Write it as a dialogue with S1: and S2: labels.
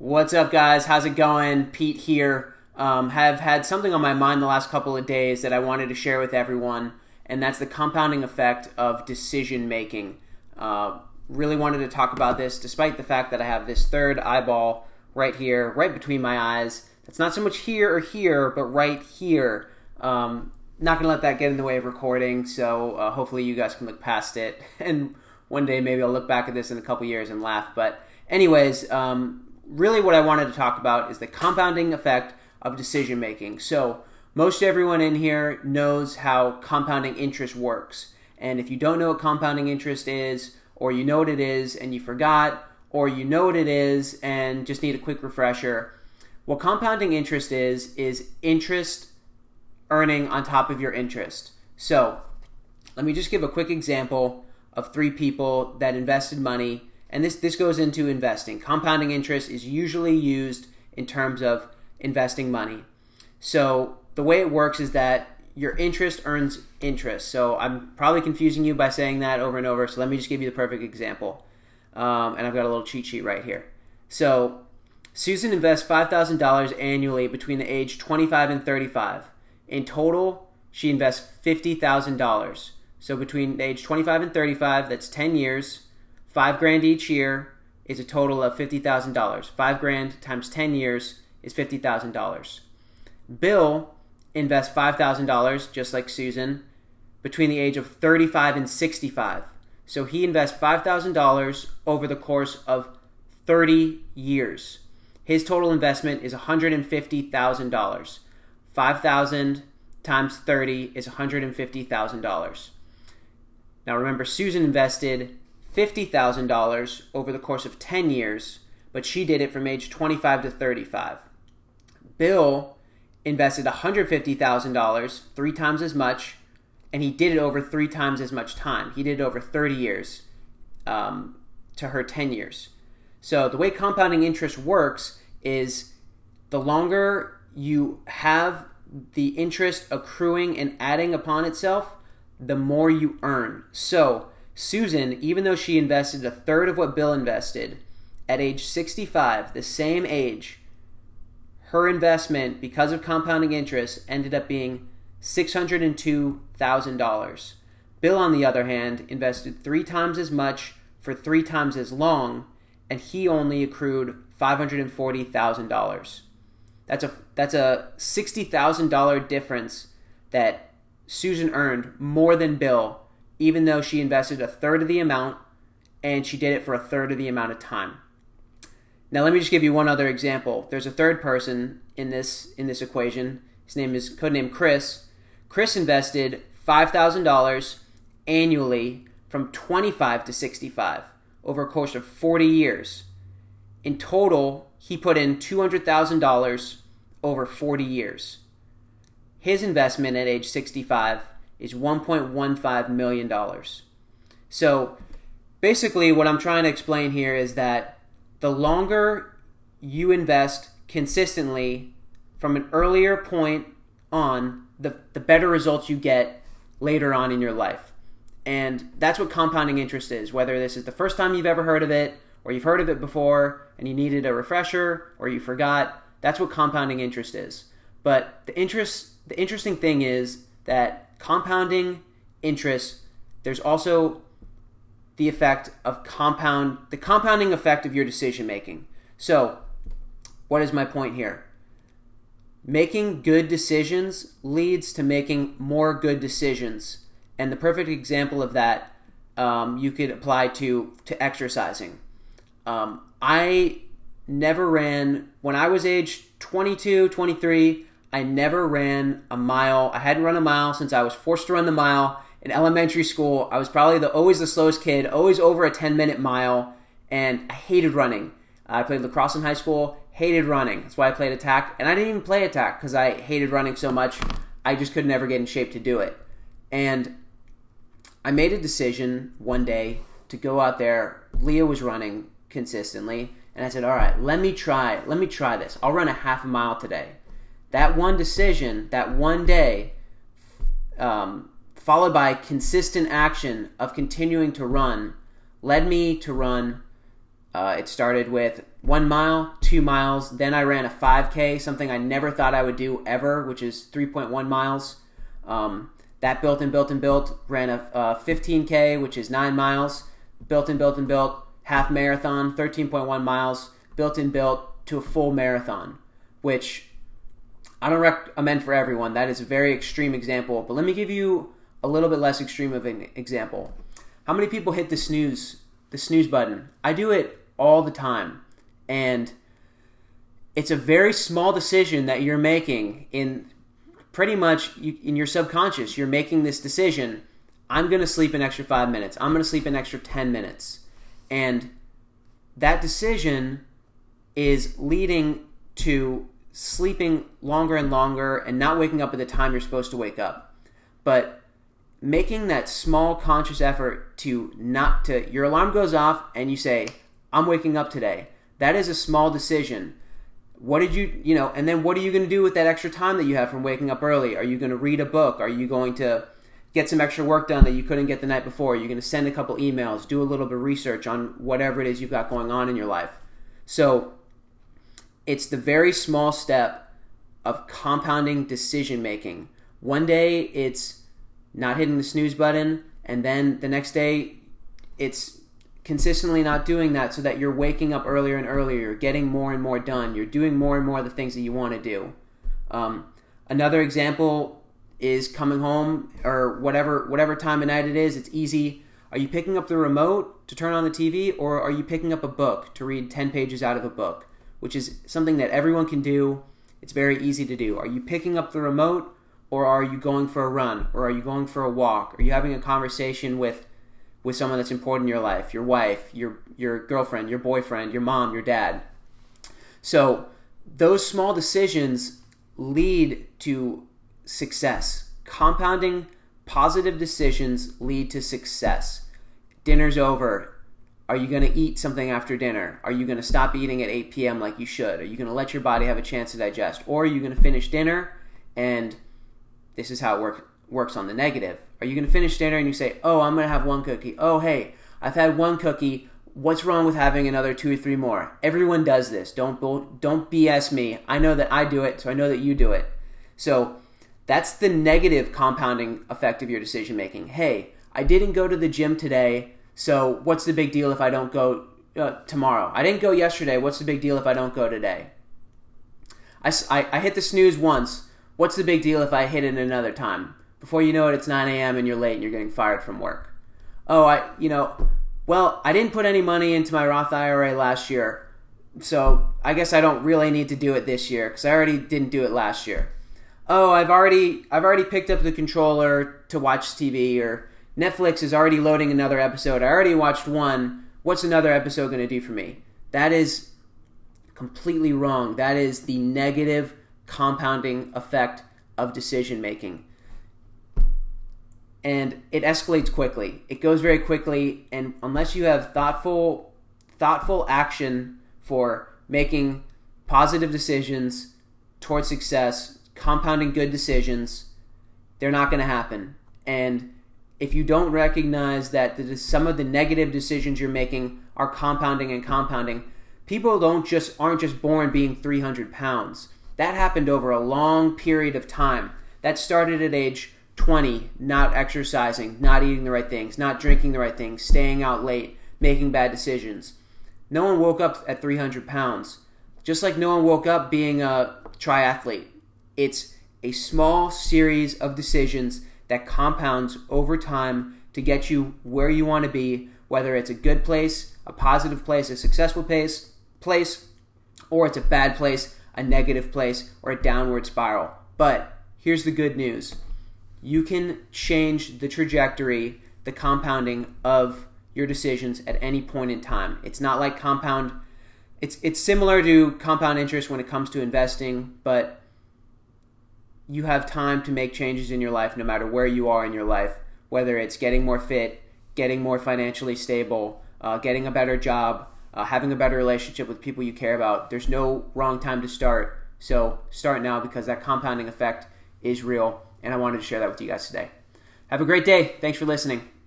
S1: What's up, guys? How's it going? Pete here. Um, have had something on my mind the last couple of days that I wanted to share with everyone, and that's the compounding effect of decision making. Uh, really wanted to talk about this, despite the fact that I have this third eyeball right here, right between my eyes. That's not so much here or here, but right here. Um, not gonna let that get in the way of recording, so uh, hopefully you guys can look past it. And one day maybe I'll look back at this in a couple years and laugh. But anyways, um, really what I wanted to talk about is the compounding effect of decision making. So, most everyone in here knows how compounding interest works. And if you don't know what compounding interest is, or you know what it is and you forgot, or you know what it is and just need a quick refresher, what compounding interest is, is interest earning on top of your interest. So, let me just give a quick example of three people that invested money and this, this goes into investing. Compounding interest is usually used in terms of investing money. So the way it works is that your interest earns interest. So I'm probably confusing you by saying that over and over. So let me just give you the perfect example. Um, and I've got a little cheat sheet right here. So Susan invests $5,000 annually between the age 25 and 35. In total, she invests $50,000. So between age 25 and 35, that's 10 years. Five grand each year is a total of $50,000. Five grand times 10 years is $50,000. Bill invests $5,000, just like Susan, between the age of 35 and 65. So he invests $5,000 over the course of 30 years. His total investment is $150,000. 5,000 times 30 is $150,000. Now remember, Susan invested $50,000 over the course of 10 years, but she did it from age 25 to 35. Bill invested $150,000, three times as much, and he did it over three times as much time. He did it over 30 years um, to her 10 years. So the way compounding interest works is the longer you have the interest accruing and adding upon itself, the more you earn. So Susan, even though she invested a third of what Bill invested, at age 65, the same age, her investment, because of compounding interest, ended up being $602,000. Bill, on the other hand, invested three times as much for three times as long, and he only accrued $540,000. That's a that's a $60,000 difference that Susan earned more than Bill even though she invested a third of the amount and she did it for a third of the amount of time. Now let me just give you one other example. There's a third person in this in this equation. His name is codename Chris. Chris invested $5,000 annually from 25 to 65 over a course of 40 years. In total, he put in $200,000 over 40 years. His investment at age 65 is $1.15 million. So basically, what I'm trying to explain here is that the longer you invest consistently from an earlier point on, the, the better results you get later on in your life. And that's what compounding interest is, whether this is the first time you've ever heard of it, or you've heard of it before and you needed a refresher, or you forgot. That's what compounding interest is. But the interest, the interesting thing is that compounding interest, there's also the effect of compound the compounding effect of your decision making. So, what is my point here? Making good decisions leads to making more good decisions, and the perfect example of that um, you could apply to to exercising. Um, I never ran when I was age 22, 23. I never ran a mile. I hadn't run a mile since I was forced to run the mile in elementary school. I was probably the always the slowest kid, always over a 10 minute mile, and I hated running. I played lacrosse in high school, hated running. That's why I played attack, and I didn't even play attack because I hated running so much. I just could never get in shape to do it. And I made a decision one day to go out there. Leah was running consistently, and I said, "All right, let me try. Let me try this. I'll run a half a mile today." That one decision, that one day, um, followed by consistent action of continuing to run, led me to run. Uh, it started with one mile, two miles. Then I ran a 5K, something I never thought I would do ever, which is 3.1 miles. Um, that built and built and built. Ran a, a 15K, which is nine miles. Built and built and built. Half marathon, 13.1 miles. Built and built to a full marathon, which I don't recommend uh, for everyone. That is a very extreme example. But let me give you a little bit less extreme of an example. How many people hit the snooze the snooze button? I do it all the time. And it's a very small decision that you're making in pretty much in your subconscious. You're making this decision. I'm going to sleep an extra 5 minutes. I'm going to sleep an extra 10 minutes. And that decision is leading to sleeping longer and longer and not waking up at the time you're supposed to wake up. But making that small conscious effort to not to your alarm goes off and you say, I'm waking up today. That is a small decision. What did you, you know, and then what are you going to do with that extra time that you have from waking up early? Are you going to read a book? Are you going to get some extra work done that you couldn't get the night before? Are you going to send a couple emails, do a little bit of research on whatever it is you've got going on in your life? So it's the very small step of compounding decision making. One day it's not hitting the snooze button, and then the next day it's consistently not doing that so that you're waking up earlier and earlier, you're getting more and more done, you're doing more and more of the things that you want to do. Um, another example is coming home or whatever whatever time of night it is. It's easy. Are you picking up the remote to turn on the TV, or are you picking up a book to read ten pages out of a book? Which is something that everyone can do. It's very easy to do. Are you picking up the remote or are you going for a run or are you going for a walk? Are you having a conversation with with someone that's important in your life, your wife, your your girlfriend, your boyfriend, your mom, your dad? So, those small decisions lead to success. Compounding positive decisions lead to success. Dinner's over are you going to eat something after dinner? Are you going to stop eating at 8 p.m. like you should? Are you going to let your body have a chance to digest? Or are you going to finish dinner and this is how it work, works on the negative? Are you going to finish dinner and you say, oh, I'm going to have one cookie? Oh, hey, I've had one cookie. What's wrong with having another two or three more? Everyone does this. Don't don't BS me. I know that I do it, so I know that you do it. So that's the negative compounding effect of your decision making. Hey, I didn't go to the gym today so what's the big deal if I don't go uh, tomorrow? I didn't go yesterday. What's the big deal if I don't go today? I, I, I hit the snooze once. What's the big deal if I hit it another time? Before you know it, it's 9 a.m. and you're late and you're getting fired from work. Oh, I, you know, well, I didn't put any money into my Roth IRA last year, so I guess I don't really need to do it this year because I already didn't do it last year. Oh, I've already I've already picked up the controller to watch TV or Netflix is already loading another episode. I already watched one. What's another episode going to do for me? That is completely wrong. That is the negative compounding effect of decision making. And it escalates quickly. It goes very quickly and unless you have thoughtful thoughtful action for making positive decisions towards success, compounding good decisions, they're not going to happen. And if you don't recognize that the, some of the negative decisions you're making are compounding and compounding, people don't just aren't just born being 300 pounds. That happened over a long period of time. That started at age 20, not exercising, not eating the right things, not drinking the right things, staying out late, making bad decisions. No one woke up at 300 pounds. Just like no one woke up being a triathlete. It's a small series of decisions that compounds over time to get you where you want to be, whether it's a good place, a positive place, a successful place, place, or it's a bad place, a negative place, or a downward spiral. But here's the good news. You can change the trajectory, the compounding of your decisions at any point in time. It's not like compound it's it's similar to compound interest when it comes to investing, but you have time to make changes in your life no matter where you are in your life, whether it's getting more fit, getting more financially stable, uh, getting a better job, uh, having a better relationship with people you care about. There's no wrong time to start. So start now because that compounding effect is real, and I wanted to share that with you guys today. Have a great day. Thanks for listening.